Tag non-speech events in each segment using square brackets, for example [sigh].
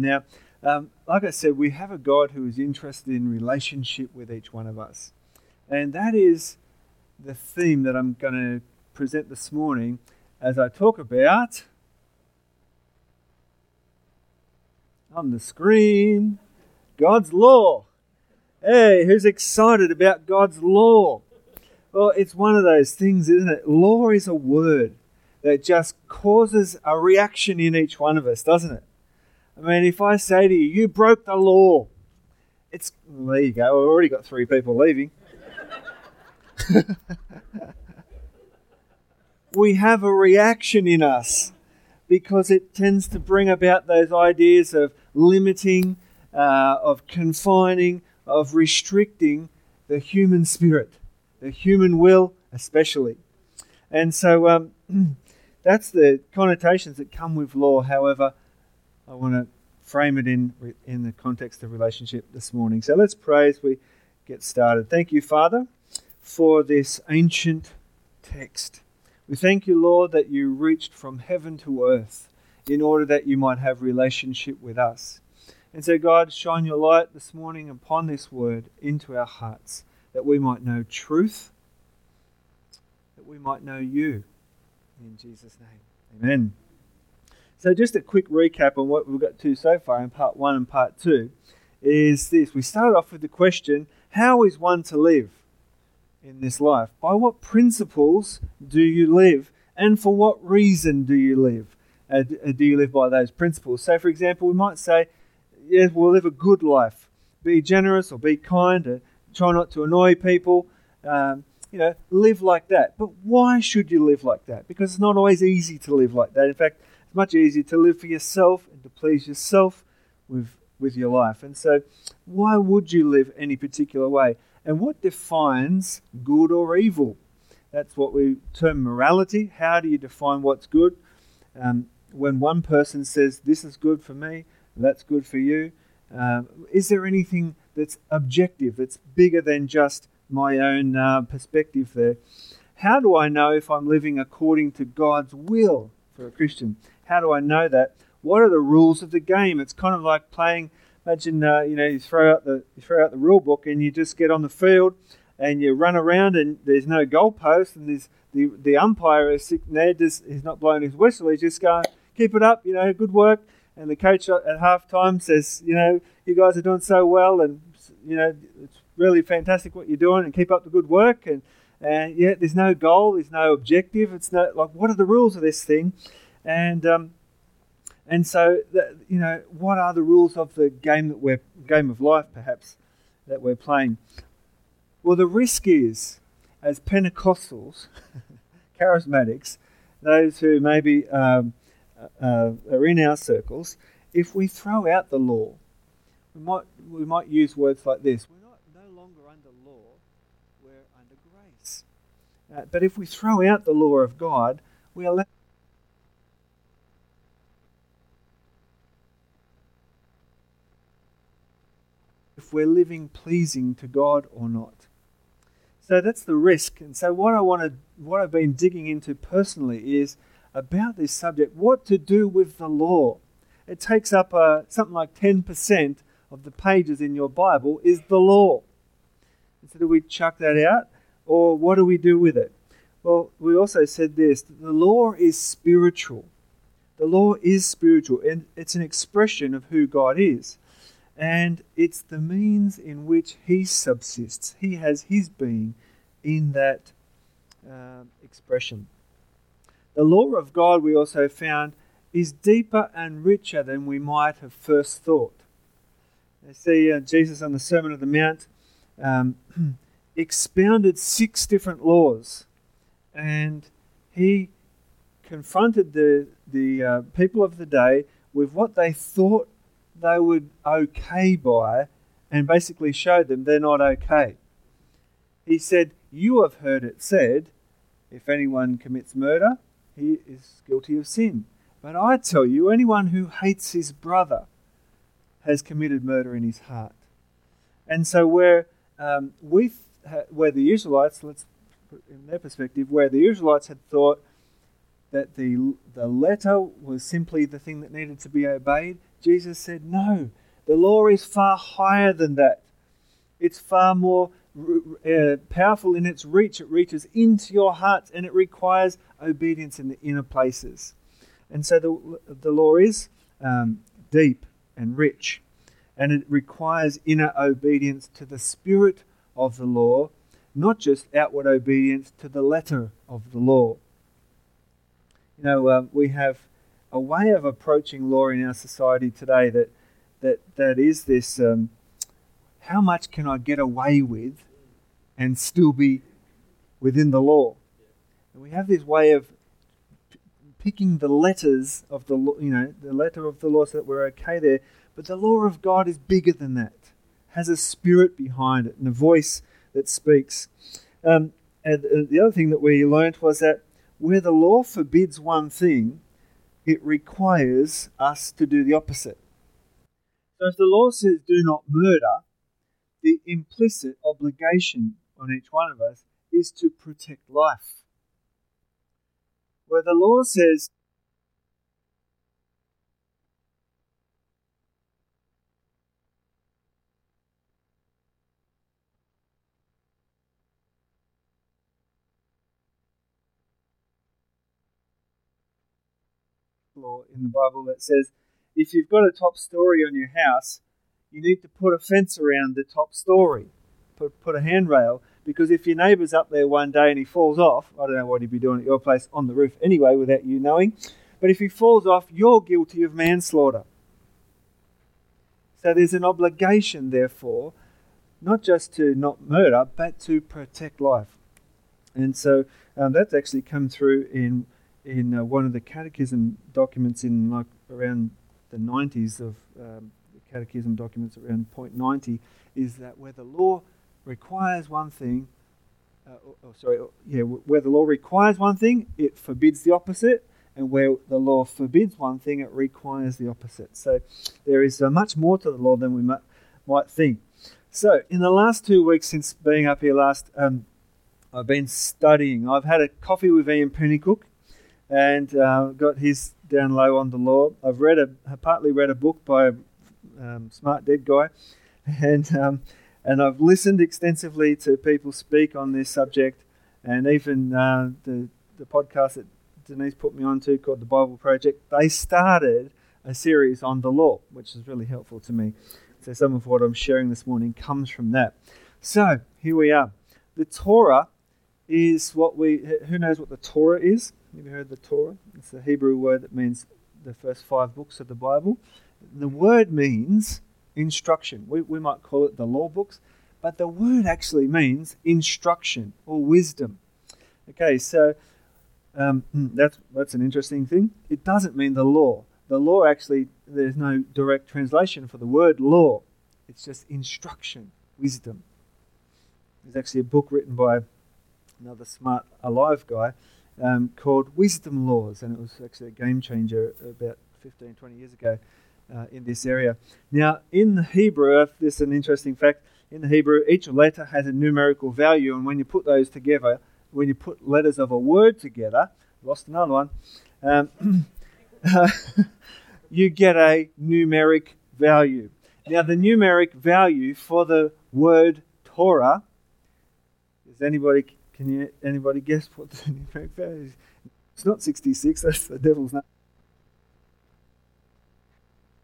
Now, um, like I said, we have a God who is interested in relationship with each one of us. And that is the theme that I'm going to present this morning as I talk about on the screen God's law. Hey, who's excited about God's law? Well, it's one of those things, isn't it? Law is a word that just causes a reaction in each one of us, doesn't it? I mean, if I say to you, you broke the law, it's, well, there you go, we've already got three people leaving. [laughs] we have a reaction in us because it tends to bring about those ideas of limiting, uh, of confining, of restricting the human spirit, the human will, especially. And so um, [clears throat] that's the connotations that come with law. However, I want to frame it in, in the context of relationship this morning. So let's pray as we get started. Thank you, Father, for this ancient text. We thank you, Lord, that you reached from heaven to earth in order that you might have relationship with us. And so, God, shine your light this morning upon this word into our hearts, that we might know truth, that we might know you. In Jesus' name, amen. So, just a quick recap on what we've got to so far in part one and part two is this. We started off with the question how is one to live in this life? By what principles do you live? And for what reason do you live? Uh, do you live by those principles? So, for example, we might say, yes, we'll live a good life. Be generous or be kind. Uh, try not to annoy people. Um, you know, live like that. But why should you live like that? Because it's not always easy to live like that. In fact, it's much easier to live for yourself and to please yourself with with your life. And so, why would you live any particular way? And what defines good or evil? That's what we term morality. How do you define what's good? Um, when one person says, This is good for me, that's good for you. Uh, is there anything that's objective, that's bigger than just my own uh, perspective there? How do I know if I'm living according to God's will for a Christian? How do I know that? What are the rules of the game? It's kind of like playing. Imagine uh, you know you throw out the you throw out the rule book and you just get on the field and you run around and there's no goalpost and there's the the umpire is sitting there just he's not blowing his whistle he's just going keep it up you know good work and the coach at half time says, you know, you guys are doing so well, and you know, it's really fantastic what you're doing, and keep up the good work. And and yet, there's no goal, there's no objective. It's not like what are the rules of this thing, and um, and so that, you know, what are the rules of the game that we're game of life, perhaps that we're playing? Well, the risk is, as Pentecostals, [laughs] charismatics, those who maybe um, uh, are in our circles, if we throw out the law, we might, we might use words like this We're not, no longer under law, we're under grace. Uh, but if we throw out the law of God, we are left. If we're living pleasing to God or not. So that's the risk. And so what I want to, what I've been digging into personally is about this subject what to do with the law. It takes up uh, something like 10% of the pages in your Bible is the law. And so do we chuck that out or what do we do with it? Well, we also said this the law is spiritual. The law is spiritual and it's an expression of who God is. And it's the means in which He subsists. He has His being in that uh, expression. The law of God, we also found, is deeper and richer than we might have first thought. You see, uh, Jesus on the Sermon of the Mount um, [clears throat] expounded six different laws, and he confronted the, the uh, people of the day with what they thought they would okay by, and basically showed them they're not okay. He said, You have heard it said, if anyone commits murder, he is guilty of sin. But I tell you, anyone who hates his brother has committed murder in his heart. And so, where um, we, where the Israelites, let's put in their perspective, where the Israelites had thought that the the letter was simply the thing that needed to be obeyed, Jesus said, No, the law is far higher than that. It's far more uh, powerful in its reach. It reaches into your hearts and it requires obedience in the inner places. And so the, the law is um, deep and rich, and it requires inner obedience to the spirit of the law, not just outward obedience to the letter of the law. You know, uh, we have a way of approaching law in our society today that that that is this um, how much can I get away with and still be within the law? And we have this way of picking the letters of the you know the letter of the law so that we're okay there. But the law of God is bigger than that. Has a spirit behind it and a voice that speaks. Um, and uh, the other thing that we learnt was that where the law forbids one thing, it requires us to do the opposite. So if the law says do not murder, the implicit obligation on each one of us is to protect life. Where the law says in the Bible that says if you've got a top story on your house, you need to put a fence around the top story, put, put a handrail, because if your neighbour's up there one day and he falls off, I don't know what he'd be doing at your place on the roof anyway without you knowing, but if he falls off, you're guilty of manslaughter. So there's an obligation, therefore, not just to not murder, but to protect life. And so um, that's actually come through in in uh, one of the catechism documents in like around the 90s of um, catechism documents around point 90 is that where the law requires one thing, uh, oh, oh sorry, oh, yeah, where the law requires one thing, it forbids the opposite, and where the law forbids one thing, it requires the opposite. So there is uh, much more to the law than we might, might think. So in the last two weeks since being up here last, um, I've been studying. I've had a coffee with Ian Pennycook and uh, got his down low on the law. I've read a partly read a book by um, smart dead guy, [laughs] and um, and I've listened extensively to people speak on this subject, and even uh, the the podcast that Denise put me onto called the Bible Project. They started a series on the law, which is really helpful to me. So some of what I'm sharing this morning comes from that. So here we are. The Torah is what we. Who knows what the Torah is? Have you heard the Torah? It's a Hebrew word that means the first five books of the Bible. The word means instruction. We, we might call it the law books, but the word actually means instruction or wisdom. Okay, so um, hmm, that's, that's an interesting thing. It doesn't mean the law. The law actually, there's no direct translation for the word law, it's just instruction, wisdom. There's actually a book written by another smart, alive guy um, called Wisdom Laws, and it was actually a game changer about 15, 20 years ago uh, in this area. Now, in the Hebrew, this is an interesting fact. In the Hebrew, each letter has a numerical value, and when you put those together, when you put letters of a word together, lost another one, um, [laughs] you get a numeric value. Now, the numeric value for the word Torah, does anybody can you anybody guess what the numeric value is? It's not 66, that's the devil's number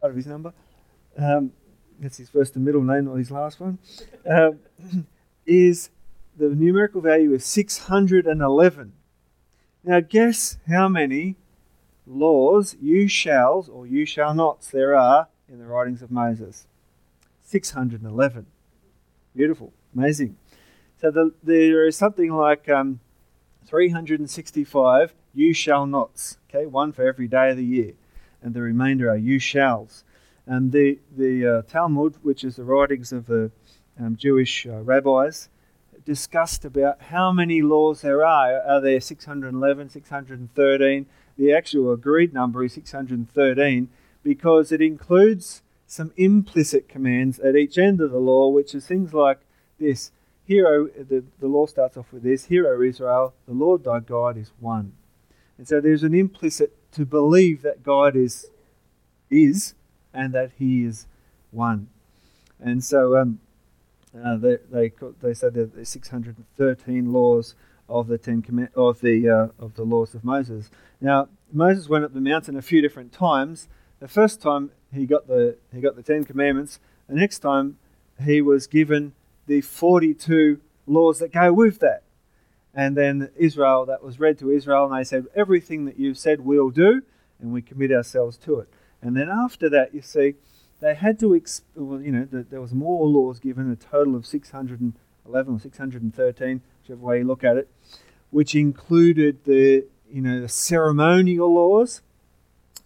part of his number. Um, that's his first and middle name, not his last one. Um, [clears throat] is the numerical value is 611. Now, guess how many laws, you shalls or you shall nots, there are in the writings of Moses? 611. Beautiful, amazing. So the, there is something like um, 365 you shall nots, okay, one for every day of the year and the remainder are you shalls. And the, the uh, Talmud, which is the writings of the um, Jewish uh, rabbis, discussed about how many laws there are. Are there 611, 613? The actual agreed number is 613 because it includes some implicit commands at each end of the law, which is things like this. Hero, the, the law starts off with this Hear, O Israel, the Lord thy God is one. And so there's an implicit to believe that God is is and that He is one. And so um, uh, they, they, they said that there's 613 laws of the Ten Command- of the uh, of the laws of Moses. Now Moses went up the mountain a few different times. The first time he got the he got the Ten Commandments. The next time he was given the 42 laws that go with that. And then Israel, that was read to Israel, and they said, Everything that you've said we'll do, and we commit ourselves to it. And then after that, you see, they had to, exp- well, you know, the, there was more laws given, a total of 611 or 613, whichever way you look at it, which included the, you know, the ceremonial laws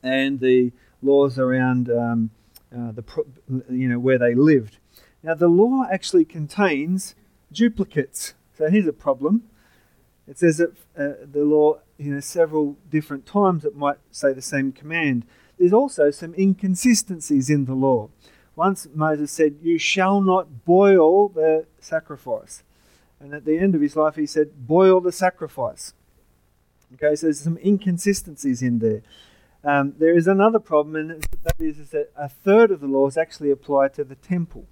and the laws around, um, uh, the, you know, where they lived. Now, the law actually contains duplicates. So here's a problem. It says that uh, the law, you know, several different times it might say the same command. There's also some inconsistencies in the law. Once Moses said, You shall not boil the sacrifice. And at the end of his life, he said, Boil the sacrifice. Okay, so there's some inconsistencies in there. Um, there is another problem, and that is, is that a third of the laws actually apply to the temple.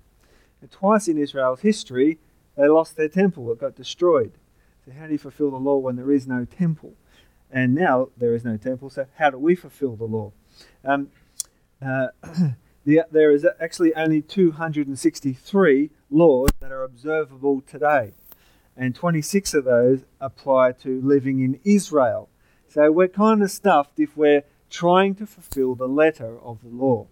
And twice in Israel's history, they lost their temple, it got destroyed. So, how do you fulfill the law when there is no temple? And now there is no temple, so how do we fulfill the law? Um, uh, [clears throat] the, there is actually only 263 laws that are observable today, and 26 of those apply to living in Israel. So we're kind of stuffed if we're trying to fulfill the letter of the law.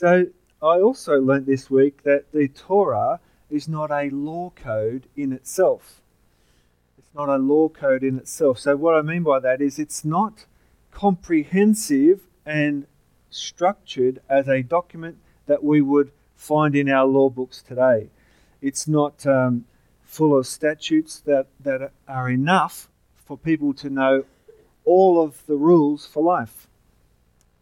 So I also learnt this week that the Torah is not a law code in itself. It's not a law code in itself. So what I mean by that is it's not comprehensive and structured as a document that we would find in our law books today. It's not um, full of statutes that, that are enough for people to know all of the rules for life.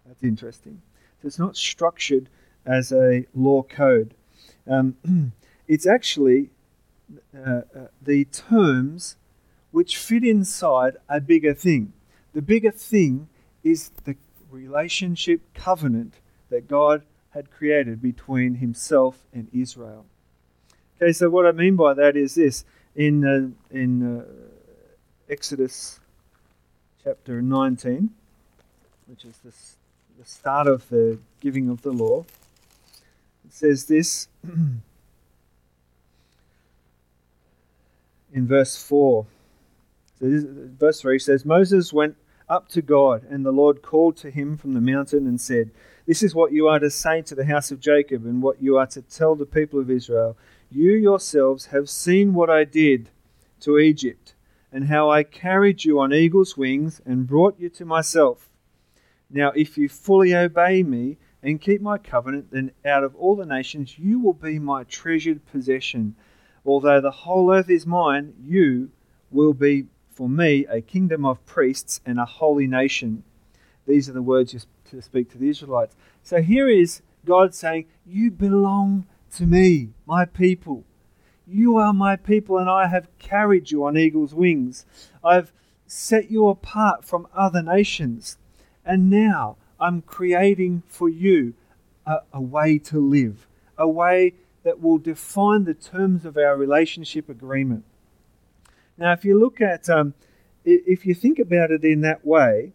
That's interesting. So it's not structured as a law code. Um, [clears throat] it's actually uh, uh, the terms which fit inside a bigger thing. The bigger thing is the relationship covenant that God had created between himself and Israel. Okay, so what I mean by that is this in uh, in uh, Exodus chapter 19, which is this the start of the giving of the law, it says this [clears throat] in verse 4. So this, verse 3 says, Moses went up to God, and the Lord called to him from the mountain and said, This is what you are to say to the house of Jacob, and what you are to tell the people of Israel. You yourselves have seen what I did to Egypt, and how I carried you on eagle's wings and brought you to myself. Now, if you fully obey me and keep my covenant, then out of all the nations you will be my treasured possession. Although the whole earth is mine, you will be for me a kingdom of priests and a holy nation. These are the words to speak to the Israelites. So here is God saying, You belong to me, my people. You are my people, and I have carried you on eagle's wings. I've set you apart from other nations. And now I'm creating for you a, a way to live, a way that will define the terms of our relationship agreement. Now, if you look at, um, if you think about it in that way,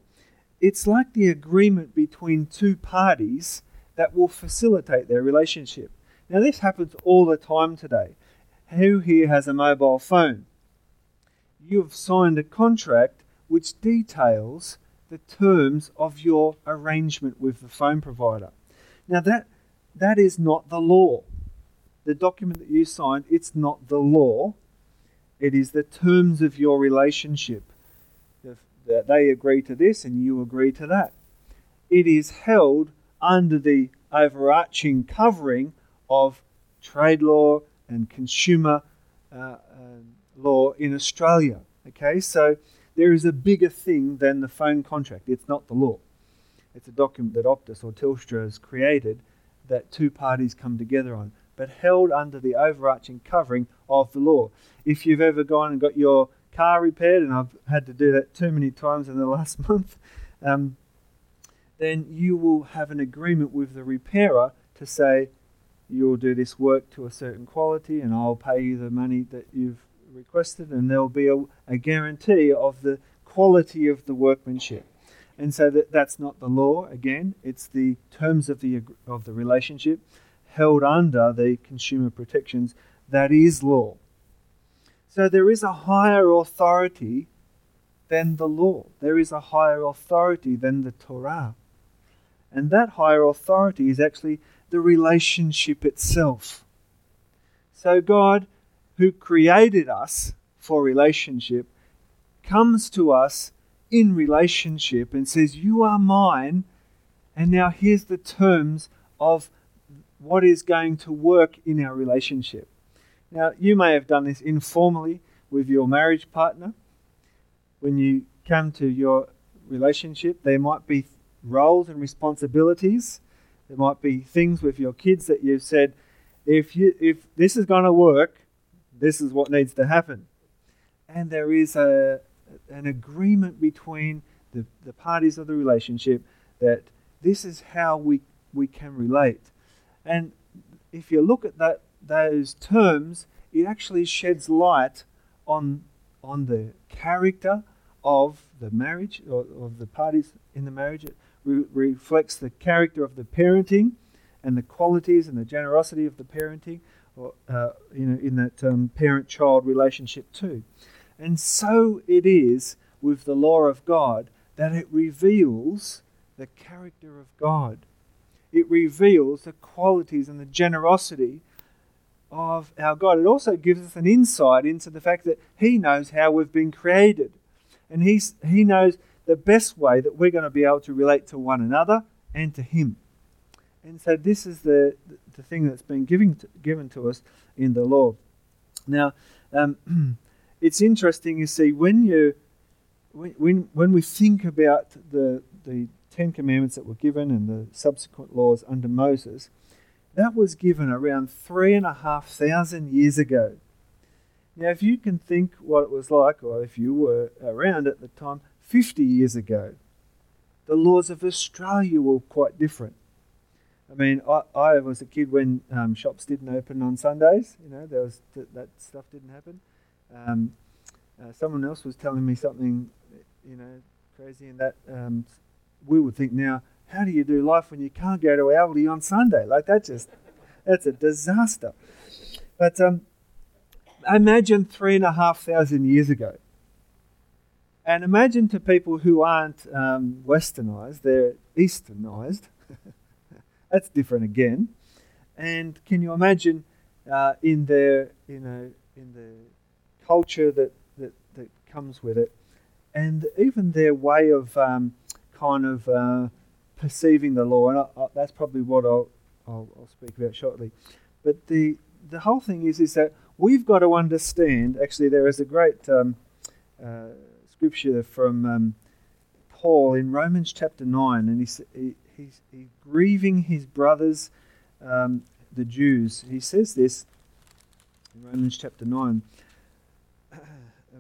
it's like the agreement between two parties that will facilitate their relationship. Now, this happens all the time today. Who here has a mobile phone? You've signed a contract which details the terms of your arrangement with the phone provider. Now that that is not the law. The document that you signed, it's not the law. It is the terms of your relationship. That they agree to this and you agree to that. It is held under the overarching covering of trade law and consumer uh, uh, law in Australia. Okay, so there is a bigger thing than the phone contract. It's not the law. It's a document that Optus or Telstra has created that two parties come together on, but held under the overarching covering of the law. If you've ever gone and got your car repaired, and I've had to do that too many times in the [laughs] last month, um, then you will have an agreement with the repairer to say, you'll do this work to a certain quality, and I'll pay you the money that you've requested, and there'll be a, a guarantee of the quality of the workmanship. And so that, that's not the law, again, it's the terms of the, of the relationship held under the consumer protections that is law. So there is a higher authority than the law, there is a higher authority than the Torah. And that higher authority is actually the relationship itself. So God, who created us for relationship, comes to us in relationship and says, You are mine, and now here's the terms of what is going to work in our relationship. Now, you may have done this informally with your marriage partner. When you come to your relationship, there might be roles and responsibilities. There might be things with your kids that you've said, if you if this is going to work, this is what needs to happen. And there is a an agreement between the, the parties of the relationship that this is how we, we can relate. And if you look at that those terms, it actually sheds light on on the character of the marriage or of the parties in the marriage. It re- reflects the character of the parenting and the qualities and the generosity of the parenting, or uh, know, in that um, parent-child relationship too. And so it is with the law of God that it reveals the character of God. It reveals the qualities and the generosity of our God. It also gives us an insight into the fact that He knows how we've been created. And he's, He knows the best way that we're going to be able to relate to one another and to Him. And so this is the, the thing that's been given to, given to us in the law. Now, um, [clears throat] it's interesting, you see, when you when, when we think about the, the Ten Commandments that were given and the subsequent laws under Moses, that was given around three and a half thousand years ago. Now, if you can think what it was like, or if you were around at the time, 50 years ago, the laws of Australia were quite different. I mean, I, I was a kid when um, shops didn't open on Sundays. You know, there was th- that stuff didn't happen. Um, uh, someone else was telling me something, you know, crazy in that um, we would think now, how do you do life when you can't go to Aldi on Sunday? Like that just, that's a disaster. But um, imagine three and a half thousand years ago. And imagine to people who aren't um, westernized, they're easternized. [laughs] That's different again. And can you imagine uh, in their, you know, in the culture that, that, that comes with it, and even their way of um, kind of uh, perceiving the law, and I, I, that's probably what I'll, I'll, I'll, speak about shortly. But the the whole thing is is that we've got to understand. Actually, there is a great um, uh, scripture from um, Paul in Romans chapter 9, and he's, he, he's, he's grieving his brothers, um, the Jews. He says this in Romans chapter 9, [clears throat]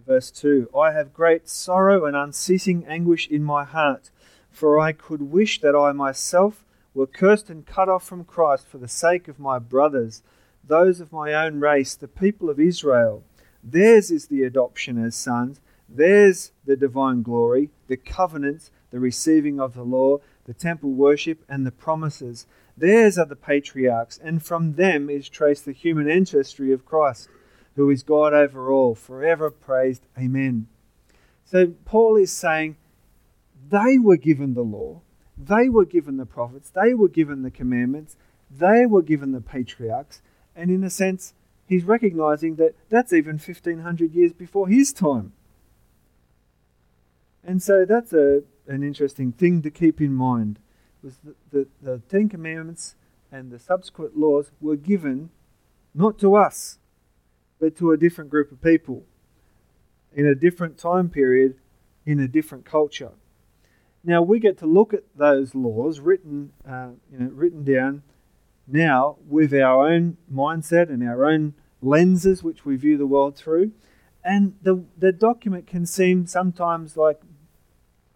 verse 2 I have great sorrow and unceasing anguish in my heart, for I could wish that I myself were cursed and cut off from Christ for the sake of my brothers, those of my own race, the people of Israel. Theirs is the adoption as sons there's the divine glory, the covenants, the receiving of the law, the temple worship, and the promises. Theirs are the patriarchs, and from them is traced the human ancestry of Christ, who is God over all, forever praised. Amen. So Paul is saying they were given the law, they were given the prophets, they were given the commandments, they were given the patriarchs, and in a sense, he's recognizing that that's even 1500 years before his time. And so that's a, an interesting thing to keep in mind. Was that the, the Ten Commandments and the subsequent laws were given not to us, but to a different group of people in a different time period, in a different culture. Now we get to look at those laws written, uh, you know, written down now with our own mindset and our own lenses, which we view the world through, and the, the document can seem sometimes like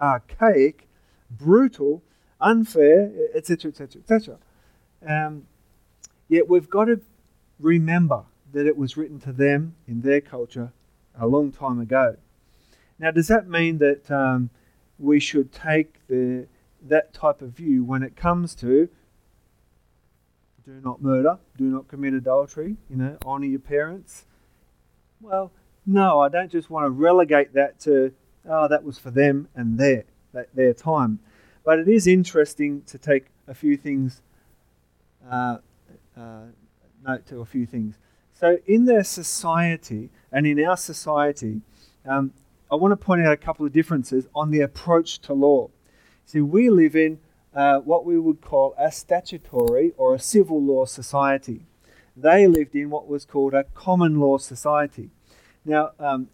archaic, brutal, unfair, etc., etc., etc. Yet we've got to remember that it was written to them in their culture a long time ago. Now, does that mean that um, we should take the that type of view when it comes to do not murder, do not commit adultery, you know, honor your parents? Well, no, I don't just want to relegate that to oh, that was for them and their their time. But it is interesting to take a few things, uh, uh, note to a few things. So, in their society and in our society, um, I want to point out a couple of differences on the approach to law. See, we live in uh, what we would call a statutory or a civil law society. They lived in what was called a common law society. Now, um,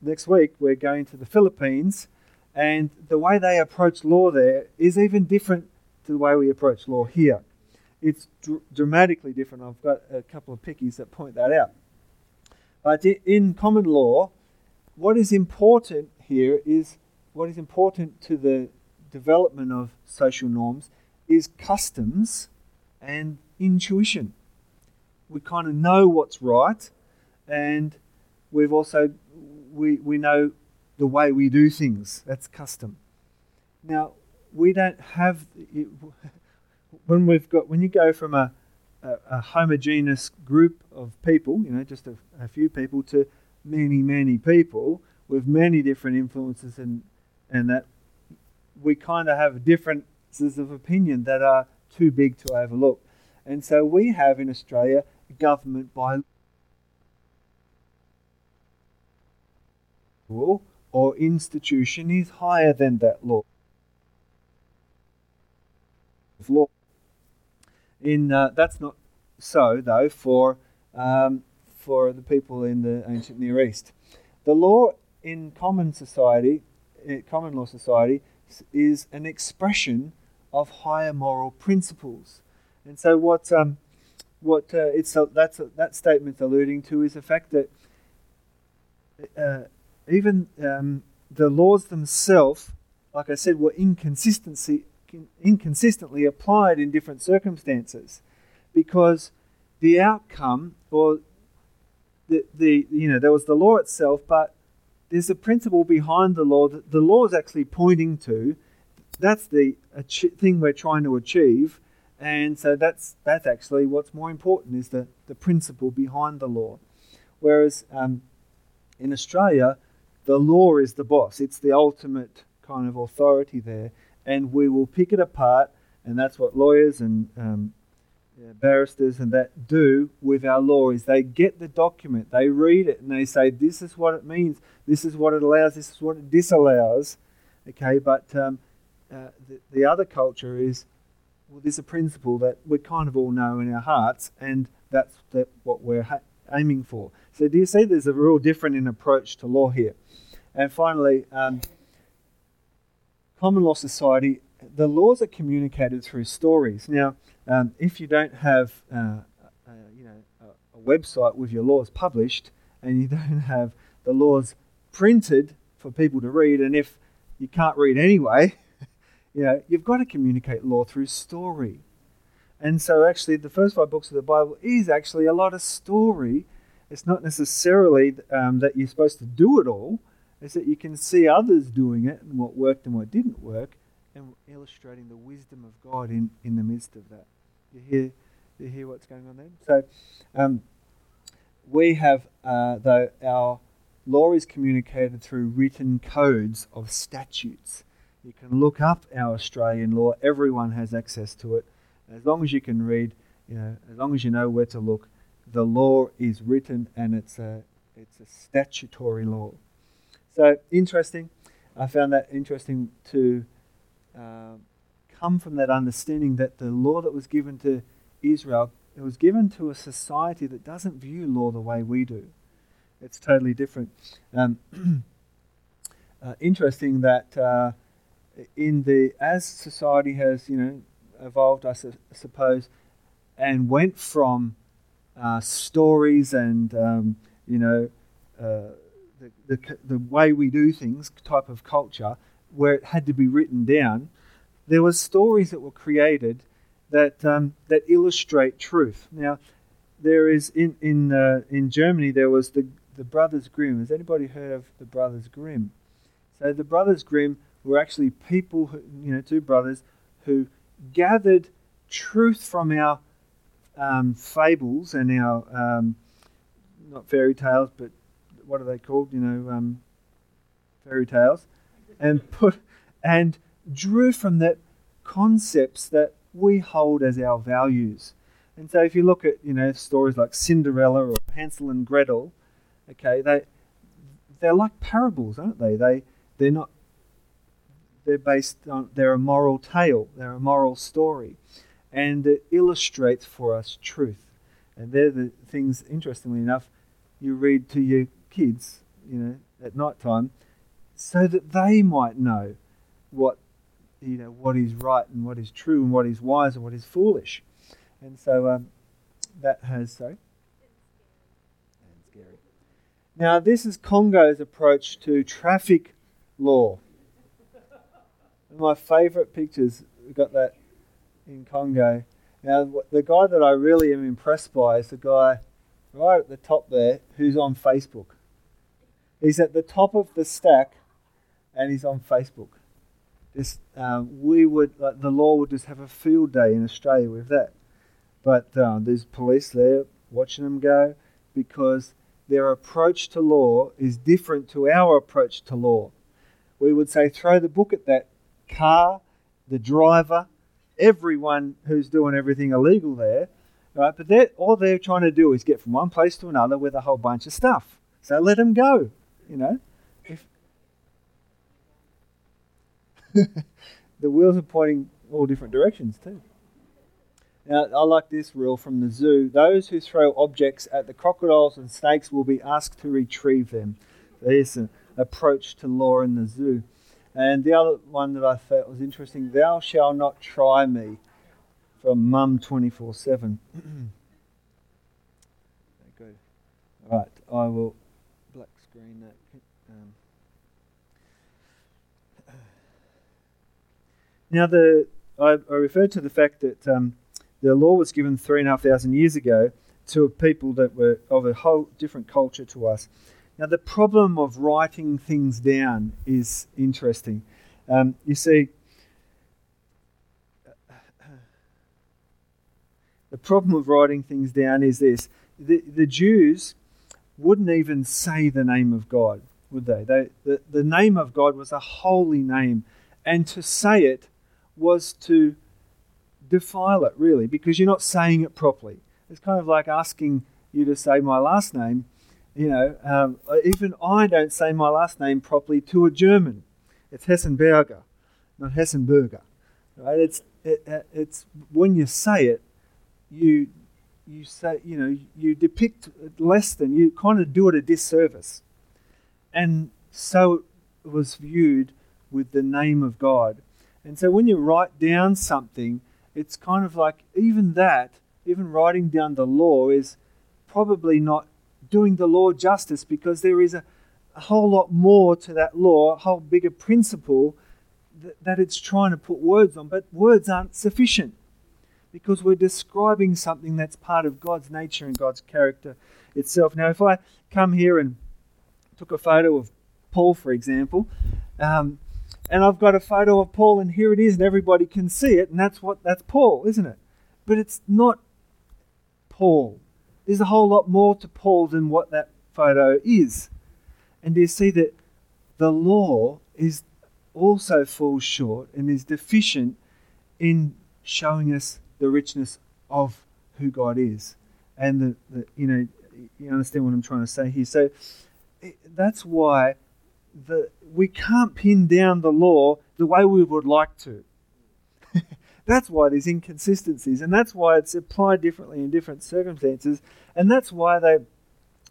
next week we're going to the Philippines, and the way they approach law there is even different to the way we approach law here it's dr- dramatically different. I've got a couple of pickies that point that out. But in common law, what is important here is what is important to the development of social norms is customs and intuition. We kind of know what's right, and we've also we we know the way we do things. That's custom. Now we don't have when we've got when you go from a, a, a homogeneous group of people, you know, just a, a, few people, to many many people with many different influences and and that we kind of have differences of opinion that are too big to overlook. And so we have in Australia government by or institution is higher than that law. Law in uh, that's not so though for um, for the people in the ancient Near East. The law in common society, eh, common law society, is an expression of higher moral principles. And so what um, what uh, it's a, that's that statement's alluding to is the fact that uh, even um, the laws themselves, like I said, were inconsistency inconsistently applied in different circumstances. Because the outcome or the, the you know there was the law itself but there's a principle behind the law that the law is actually pointing to. That's the thing we're trying to achieve. And so that's that's actually what's more important is the, the principle behind the law. Whereas um, in australia the law is the boss. It's the ultimate kind of authority there. And we will pick it apart, and that's what lawyers and um, yeah, barristers and that do with our law is they get the document, they read it, and they say, this is what it means, this is what it allows, this is what it disallows. Okay, but um, uh, the, the other culture is, well, there's a principle that we kind of all know in our hearts, and that's what we're ha- aiming for. So, do you see there's a real different in approach to law here? And finally, um, common law society, the laws are communicated through stories. Now, um, if you don't have uh, uh, you know, a, a, website with your laws published and you [laughs] don't have the laws printed for people to read, and if you can't read anyway, [laughs] you know, you've got to communicate law through story. And so, actually, the first five books of the Bible is actually a lot of story. It's not necessarily um, that you're supposed to do it all, it's that you can see others doing it and what worked and what didn't work, and illustrating the wisdom of God in, in the midst of that. You hear, you hear what's going on there? So, um, we have, uh, though, our law is communicated through written codes of statutes. You can look up our Australian law, everyone has access to it. As long as you can read, you know, as long as you know where to look, the law is written and it's a, it's a statutory law. So interesting. I found that interesting to uh, come from that understanding that the law that was given to Israel it was given to a society that doesn't view law the way we do. It's totally different. Um, [clears throat] uh, interesting that uh, in the as society has you know evolved, I su- suppose, and went from uh, stories and um, you know uh, the, the, the way we do things type of culture, where it had to be written down, there were stories that were created that um, that illustrate truth. Now, there is in in uh, in Germany there was the the Brothers Grimm. Has anybody heard of the Brothers Grimm? So the Brothers Grimm were actually people, who, you know, two brothers who gathered truth from our um, fables and our um, not fairy tales, but what are they called? You know, um, fairy tales, and put and drew from that concepts that we hold as our values. And so, if you look at you know stories like Cinderella or Hansel and Gretel, okay, they they're like parables, aren't they? They they're not. They're based on. They're a moral tale. They're a moral story, and it illustrates for us truth. And they're the things. Interestingly enough, you read to your kids, you know, at night time, so that they might know what you know what is right and what is true and what is wise and what is foolish. And so um, that has scary. Now this is Congo's approach to traffic law. My favourite pictures. We got that in Congo. Now the guy that I really am impressed by is the guy right at the top there who's on Facebook. He's at the top of the stack, and he's on Facebook. Just um, we would like, the law would just have a field day in Australia with that, but uh, there's police there watching them go because their approach to law is different to our approach to law. We would say throw the book at that car, the driver, everyone who's doing everything illegal there, right? But they're, all they're trying to do is get from one place to another with a whole bunch of stuff. So let them go you know. If [laughs] the wheels are pointing all different directions too. Now, I like this rule from the zoo. Those who throw objects at the crocodiles and snakes will be asked to retrieve them. There's an approach to law in the zoo. And the other one that I thought was interesting Thou shalt not try me from Mum 24 7. Good. All right, I will black screen that. Um. Now, the I, I, referred to the fact that um, the law was given three and a half thousand years ago to a people that were of a whole different culture to us. Now, the problem of writing things down is interesting. Um, you see, the problem of writing things down is this the, the Jews wouldn't even say the name of God, would they? they the, the name of God was a holy name, and to say it was to defile it, really, because you're not saying it properly. It's kind of like asking you to say my last name. You know, um, even I don't say my last name properly to a German. It's Hessenberger, not Hessenberger. Right? It's it, it's when you say it, you you say, you know, you depict less than, you kind of do it a disservice. And so it was viewed with the name of God. And so when you write down something, it's kind of like even that, even writing down the law is probably not doing the law justice because there is a, a whole lot more to that law, a whole bigger principle that, that it's trying to put words on. But words aren't sufficient because we're describing something that's part of God's nature and God's character itself. Now, if I come here and took a photo of Paul, for example, um, and I've got a photo of Paul, and here it is, and everybody can see it, and that's what that's Paul, isn't it? But it's not Paul. There's a whole lot more to Paul than what that photo is. And do you see that the law is also falls short and is deficient in showing us the richness of who God is. And the, the you know, you understand what I'm trying to say here. So that's why the we can't pin down the law the way we would like to. That's why there's inconsistencies, and that's why it's applied differently in different circumstances, and that's why they,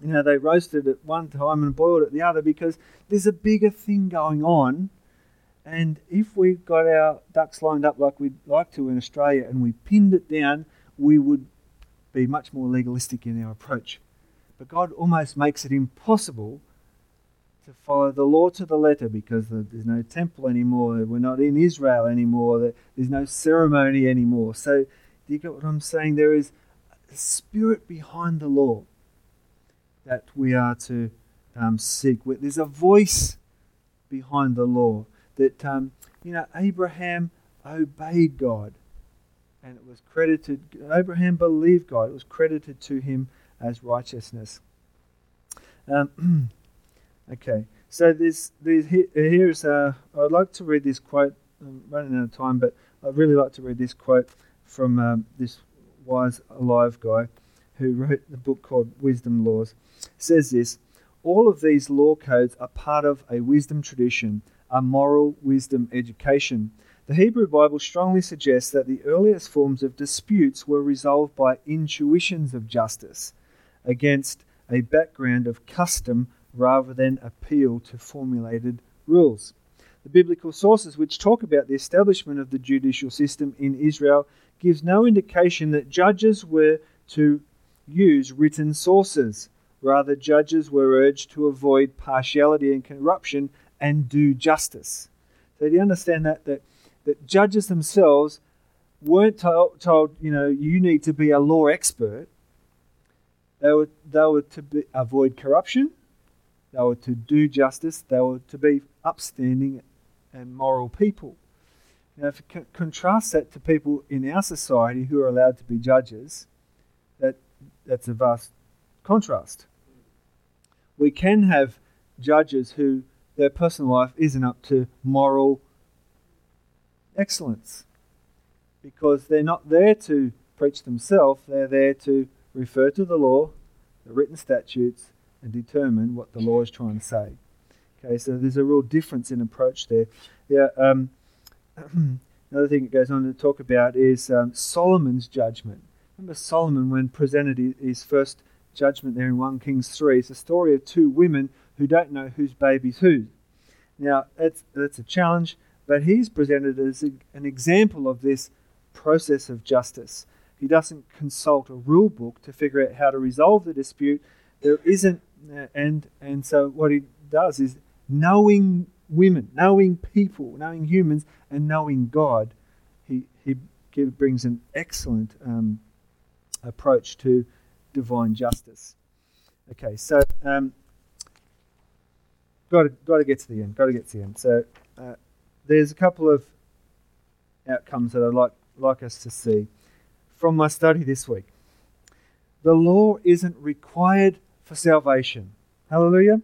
you know, they roasted it one time and boiled it the other because there's a bigger thing going on and if we got our ducks lined up like we'd like to in Australia and we pinned it down, we would be much more legalistic in our approach. But God almost makes it impossible to follow the law to the letter because there's no temple anymore. We're not in Israel anymore. There's no ceremony anymore. So, do you get what I'm saying? There is a spirit behind the law that we are to um, seek. There's a voice behind the law that, um, you know, Abraham obeyed God and it was credited, Abraham believed God, it was credited to him as righteousness. Um, [clears throat] okay, so this, this here's, uh, I'd like to read this quote, I'm running out of time, but I'd really like to read this quote from um, this wise, alive guy who wrote the book called Wisdom Laws. It says this All of these law codes are part of a wisdom tradition, a moral wisdom education. The Hebrew Bible strongly suggests that the earliest forms of disputes were resolved by intuitions of justice against a background of custom rather than appeal to formulated rules. The biblical sources which talk about the establishment of the judicial system in Israel gives no indication that judges were to use written sources. Rather, judges were urged to avoid partiality and corruption and do justice. So do you understand that that that judges themselves weren't told, told, you know, you need to be a law expert. They were, they were to be, avoid corruption. They were to do justice. They were to be upstanding and moral people. Now, if you contrast that to people in our society who are allowed to be judges, that, that's a vast contrast. We can have judges who their personal life isn't up to moral excellence because they're not there to preach themselves, they're there to refer to the law, the written statutes, and determine what the law is trying to say. Okay, so there's a real difference in approach there. Yeah, um, [clears throat] another thing it goes on to talk about is um, Solomon's judgment. Remember Solomon when presented his first judgment there in 1 Kings 3. It's a story of two women who don't know whose baby's whose. Now, that's, that's a challenge but he's presented as a, an example of this process of justice. He doesn't consult a rule book to figure out how to resolve the dispute. There isn't, and and so what he does is knowing women, knowing people, knowing humans, and knowing God. He he give, brings an excellent um, approach to divine justice. Okay, so um, got to got to get to the end. Got to get to the end. So. Uh, there's a couple of outcomes that I'd like, like us to see from my study this week. The law isn't required for salvation. Hallelujah.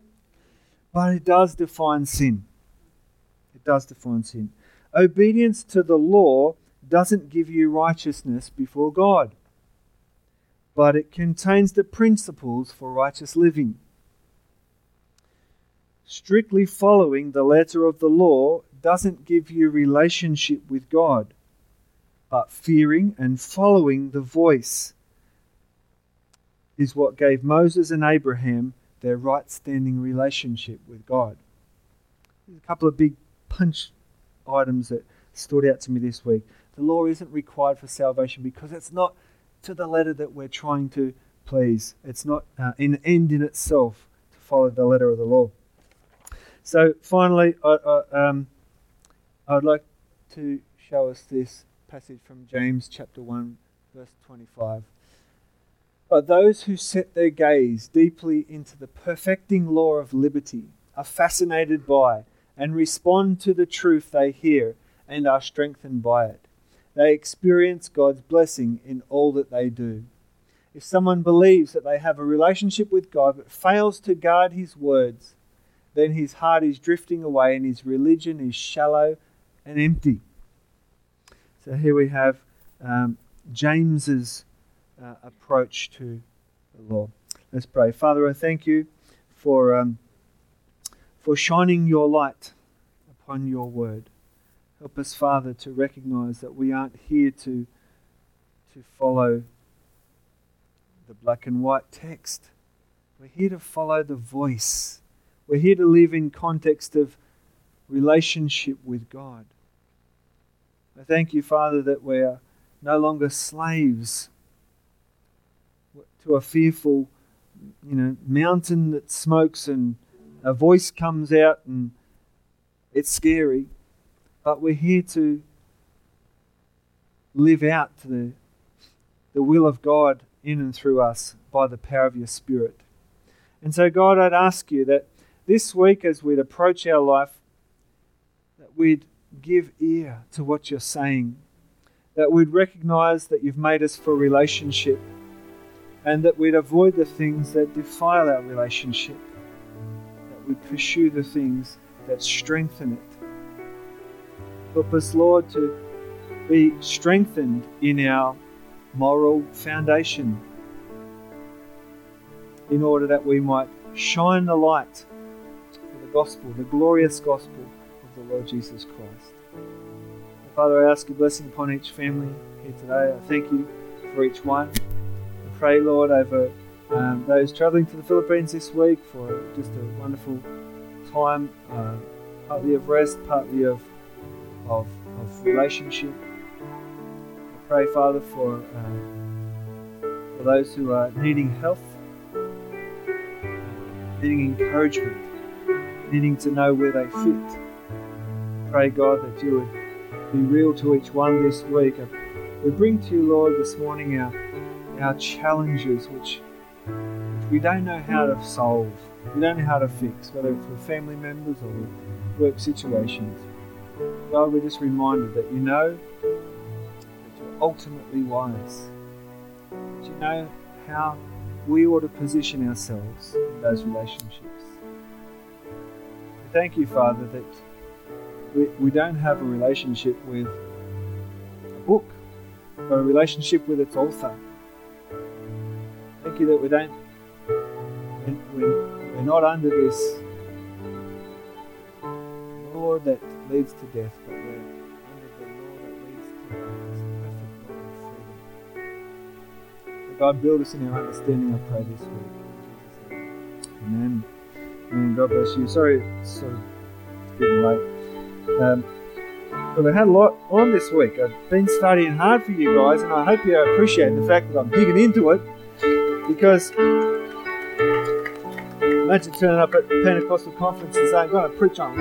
But it does define sin. It does define sin. Obedience to the law doesn't give you righteousness before God, but it contains the principles for righteous living. Strictly following the letter of the law doesn't give you relationship with God, but fearing and following the voice is what gave Moses and Abraham their right standing relationship with God. There's a couple of big punch items that stood out to me this week. The law isn't required for salvation because it's not to the letter that we're trying to please. It's not uh, an end in itself to follow the letter of the law. So finally, I, I, um, I would like to show us this passage from James chapter 1, verse 25. But those who set their gaze deeply into the perfecting law of liberty are fascinated by and respond to the truth they hear and are strengthened by it. They experience God's blessing in all that they do. If someone believes that they have a relationship with God but fails to guard his words, then his heart is drifting away and his religion is shallow and empty. So here we have um, James's uh, approach to the law. Let's pray. Father, I thank you for um, for shining your light upon your word. Help us, Father, to recognize that we aren't here to to follow the black and white text. We're here to follow the voice. We're here to live in context of relationship with God. I thank you, Father, that we are no longer slaves to a fearful, you know, mountain that smokes and a voice comes out and it's scary, but we're here to live out the, the will of God in and through us by the power of your Spirit. And so, God, I'd ask you that this week, as we'd approach our life, that we'd give ear to what you're saying, that we'd recognize that you've made us for relationship, and that we'd avoid the things that defile our relationship, that we'd pursue the things that strengthen it. Help us, Lord, to be strengthened in our moral foundation in order that we might shine the light of the gospel, the glorious gospel of the Lord Jesus Christ. Father, I ask your blessing upon each family here today. I thank you for each one. Pray, Lord, over um, those travelling to the Philippines this week for just a wonderful time, uh, partly of rest, partly of, of, of relationship. I pray, Father, for, uh, for those who are needing health needing encouragement, needing to know where they fit. Pray, God, that you would be real to each one this week. We bring to you, Lord, this morning our, our challenges which, we don't know how to solve, we don't know how to fix, whether it's with family members or work situations. God, we're just reminded that you know that you're ultimately wise, that you know how we ought to position ourselves in those relationships. We thank you, Father, that we, we don't have a relationship with a book, but a relationship with its author. Thank you that we don't, we're not under this law that leads to death, but we're under the law that leads to this perfect law of freedom. God build us in our understanding, I pray this week. Amen. Amen. God bless you. Sorry, it's getting late. Um, well, I had a lot on this week. I've been studying hard for you guys, and I hope you appreciate the fact that I'm digging into it because imagine turning up at Pentecostal conference and saying, I'm going to preach on